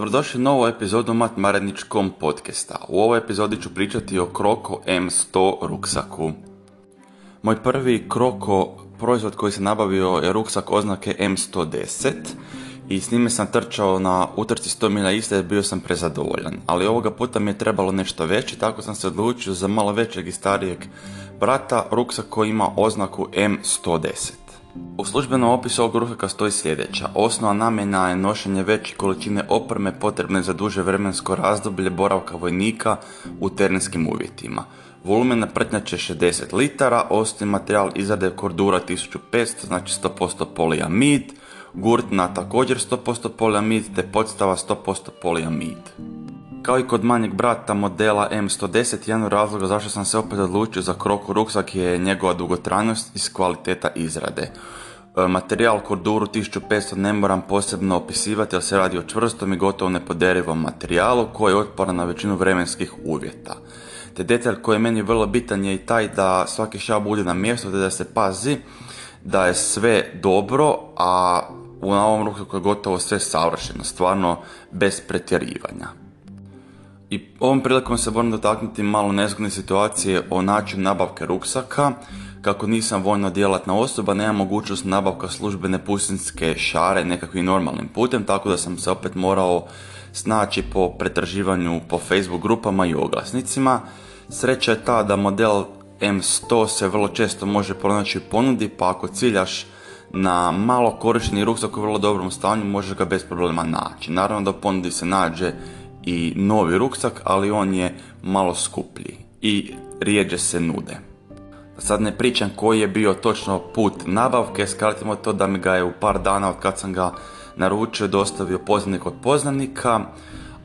Dobrodošli u novu epizodu Matmaredničkom podcasta. U ovoj epizodi ću pričati o Kroko M100 ruksaku. Moj prvi Kroko proizvod koji se nabavio je ruksak oznake M110 i s njime sam trčao na utrci 100 milja iste bio sam prezadovoljan. Ali ovoga puta mi je trebalo nešto veće, tako sam se odlučio za malo većeg i starijeg brata ruksak koji ima oznaku M110. U službenom opisu ovog ruksaka stoji sljedeća. Osnova namjena je nošenje veće količine opreme potrebne za duže vremensko razdoblje boravka vojnika u terenskim uvjetima. Volumena pretnjače 60 litara, osnovni materijal izrade kordura 1500, znači 100% poliamid, gurtna također 100% poliamid, te podstava 100% poliamid. Kao i kod manjeg brata modela M110, jedan od razloga zašto sam se opet odlučio za kroku ruksak je njegova dugotrajnost i kvaliteta izrade. E, materijal Korduru 1500 ne moram posebno opisivati jer se radi o čvrstom i gotovo nepoderivom materijalu koji je otporan na većinu vremenskih uvjeta. Te detalj koji je meni vrlo bitan je i taj da svaki šab bude na mjestu te da se pazi da je sve dobro, a u ovom ruksaku je gotovo sve savršeno, stvarno bez pretjerivanja. I ovom prilikom se moram dotaknuti malo nezgodne situacije o načinu nabavke ruksaka. Kako nisam vojno djelatna osoba, nemam mogućnost nabavka službene pustinske šare nekakvim normalnim putem, tako da sam se opet morao snaći po pretraživanju po Facebook grupama i oglasnicima. Sreća je ta da model M100 se vrlo često može pronaći u ponudi, pa ako ciljaš na malo korišteni ruksak u vrlo dobrom stanju, možeš ga bez problema naći. Naravno da u ponudi se nađe i novi ruksak, ali on je malo skuplji i rijeđe se nude. Sad ne pričam koji je bio točno put nabavke, skratimo to da mi ga je u par dana od kad sam ga naručio dostavio poznanik od poznanika,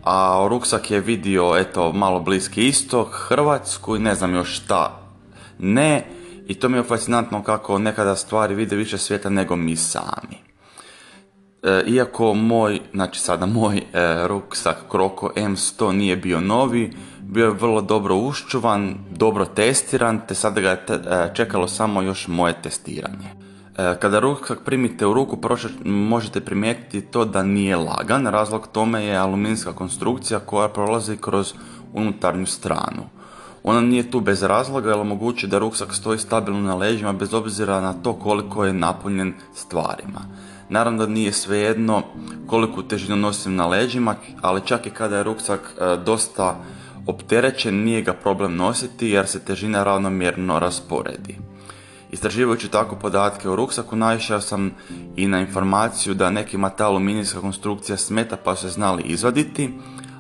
a ruksak je vidio eto malo bliski istok, Hrvatsku i ne znam još šta ne i to mi je fascinantno kako nekada stvari vide više svijeta nego mi sami. E, iako moj, znači sada moj e, ruksak Kroko M100 nije bio novi, bio je vrlo dobro uščuvan, dobro testiran, te sada ga je e, čekalo samo još moje testiranje. Kada ruksak primite u ruku, prošle, možete primijetiti to da nije lagan, razlog tome je aluminijska konstrukcija koja prolazi kroz unutarnju stranu. Ona nije tu bez razloga, jer omogućuje da ruksak stoji stabilno na leđima bez obzira na to koliko je napunjen stvarima. Naravno da nije svejedno koliku težinu nosim na leđima, ali čak i kada je ruksak e, dosta opterećen, nije ga problem nositi jer se težina ravnomjerno rasporedi. Istraživajući tako podatke o ruksaku, naišao sam i na informaciju da nekima ta aluminijska konstrukcija smeta pa se znali izvaditi,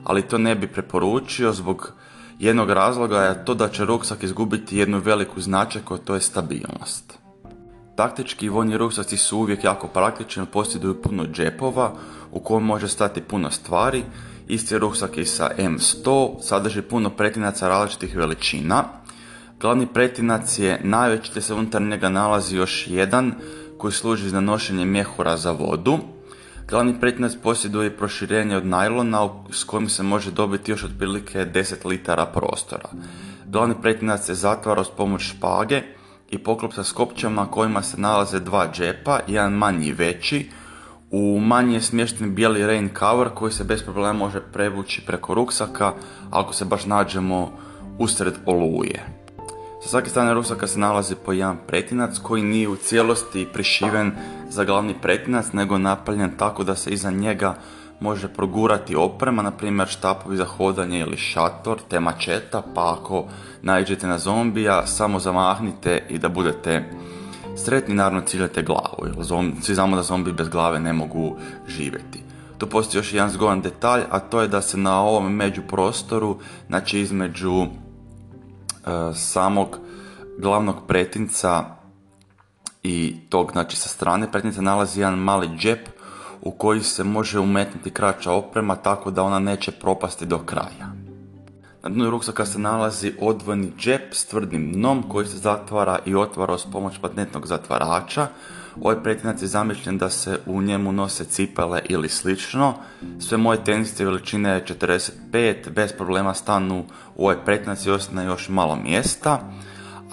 ali to ne bi preporučio zbog jednog razloga je to da će ruksak izgubiti jednu veliku značajku, to je stabilnost. Taktički vojni ruksaci su uvijek jako praktični, posjeduju puno džepova u kojem može stati puno stvari. Isti ruksak je sa M100, sadrži puno pretinaca različitih veličina. Glavni pretinac je najveći te se unutar njega nalazi još jedan koji služi za nošenje mjehura za vodu. Glavni pretinac posjeduje proširenje od najlona s kojim se može dobiti još otprilike 10 litara prostora. Glavni pretinac se zatvara s pomoć špage i poklop sa skopćama kojima se nalaze dva džepa, jedan manji i veći. U manji je smješten bijeli rain cover koji se bez problema može prevući preko ruksaka ako se baš nađemo usred oluje. Sa svake strane ruksaka se nalazi po jedan pretinac koji nije u cijelosti prišiven za glavni pretinac nego napaljen tako da se iza njega može progurati oprema, na primjer štapovi za hodanje ili šator, te mačeta, pa ako naiđete na zombija, samo zamahnite i da budete sretni, naravno ciljate glavu, jer svi znamo da zombi bez glave ne mogu živjeti. Tu postoji još jedan zgodan detalj, a to je da se na ovom međuprostoru, znači između e, samog glavnog pretinca i tog, znači sa strane pretinca nalazi jedan mali džep u koji se može umetnuti kraća oprema tako da ona neće propasti do kraja. Na dnu ruksaka se nalazi odvojni džep s tvrdnim dnom koji se zatvara i otvara s pomoć patentnog zatvarača. Ovaj pretinac je zamišljen da se u njemu nose cipele ili slično. Sve moje teniste veličine je 45, bez problema stanu u ovaj pretinac i ostane još malo mjesta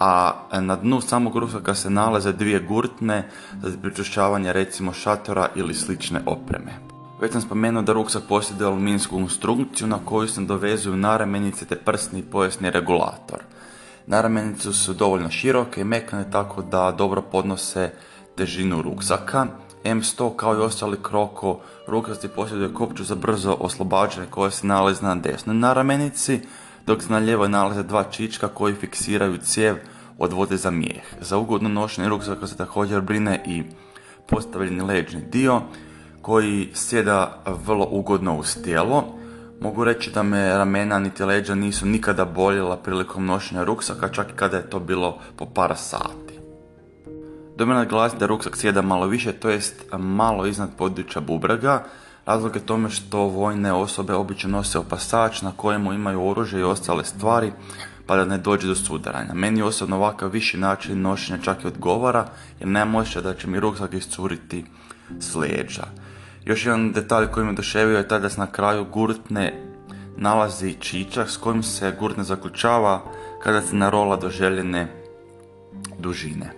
a na dnu samog ruksaka se nalaze dvije gurtne za pričušćavanje recimo šatora ili slične opreme. Već sam spomenuo da ruksak posjeduje aluminsku konstrukciju na koju se dovezuju naramenice te prsni i pojasni regulator. Naramenice su dovoljno široke i mekane tako da dobro podnose težinu ruksaka. M100 kao i ostali kroko rukasti posjeduje kopču za brzo oslobađanje koje se nalazi na desnoj naramenici, dok se na lijevoj nalaze dva čička koji fiksiraju cijev od vode za mijeh. Za ugodno nošenje ruksaka se također brine i postavljeni leđni dio koji sjeda vrlo ugodno uz tijelo. Mogu reći da me ramena niti leđa nisu nikada boljela prilikom nošenja ruksaka, čak i kada je to bilo po par sati. Dobro naglasiti da ruksak sjeda malo više, to jest malo iznad područja bubrega. Razlog je tome što vojne osobe obično nose opasač na kojemu imaju oružje i ostale stvari, pa da ne dođe do sudaranja. Meni osobno ovakav viši način nošenja čak i odgovara, jer nemam osjećaj da će mi ruksak iscuriti s leđa. Još jedan detalj koji me doševio je taj da se na kraju gurtne nalazi čičak s kojim se gurtne zaključava kada se narola do željene dužine.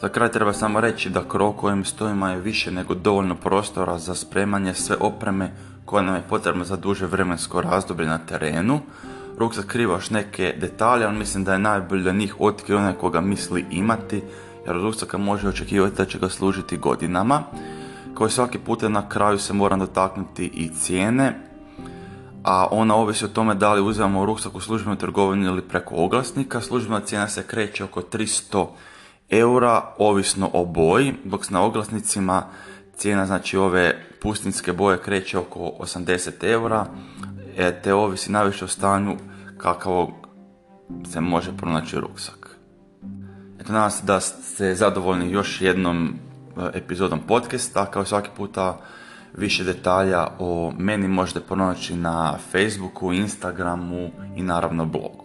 Za kraj treba samo reći da krov kojem stojima je više nego dovoljno prostora za spremanje sve opreme koja nam je potrebna za duže vremensko razdoblje na terenu. Ruk zakriva još neke detalje, ali mislim da je najbolje da njih otkrije onaj koga misli imati, jer od može očekivati da će ga služiti godinama. Kao svaki puta na kraju se moram dotaknuti i cijene, a ona ovisi o tome da li uzimamo ruksak u službenoj trgovini ili preko oglasnika. Službena cijena se kreće oko 300 eura, ovisno o boji, dok na oglasnicima cijena znači ove pustinske boje kreće oko 80 eura, te ovisi najviše o stanju kakav se može pronaći ruksak. Eto, nadam se da ste zadovoljni još jednom e, epizodom podcasta, kao svaki puta više detalja o meni možete pronaći na Facebooku, Instagramu i naravno blogu.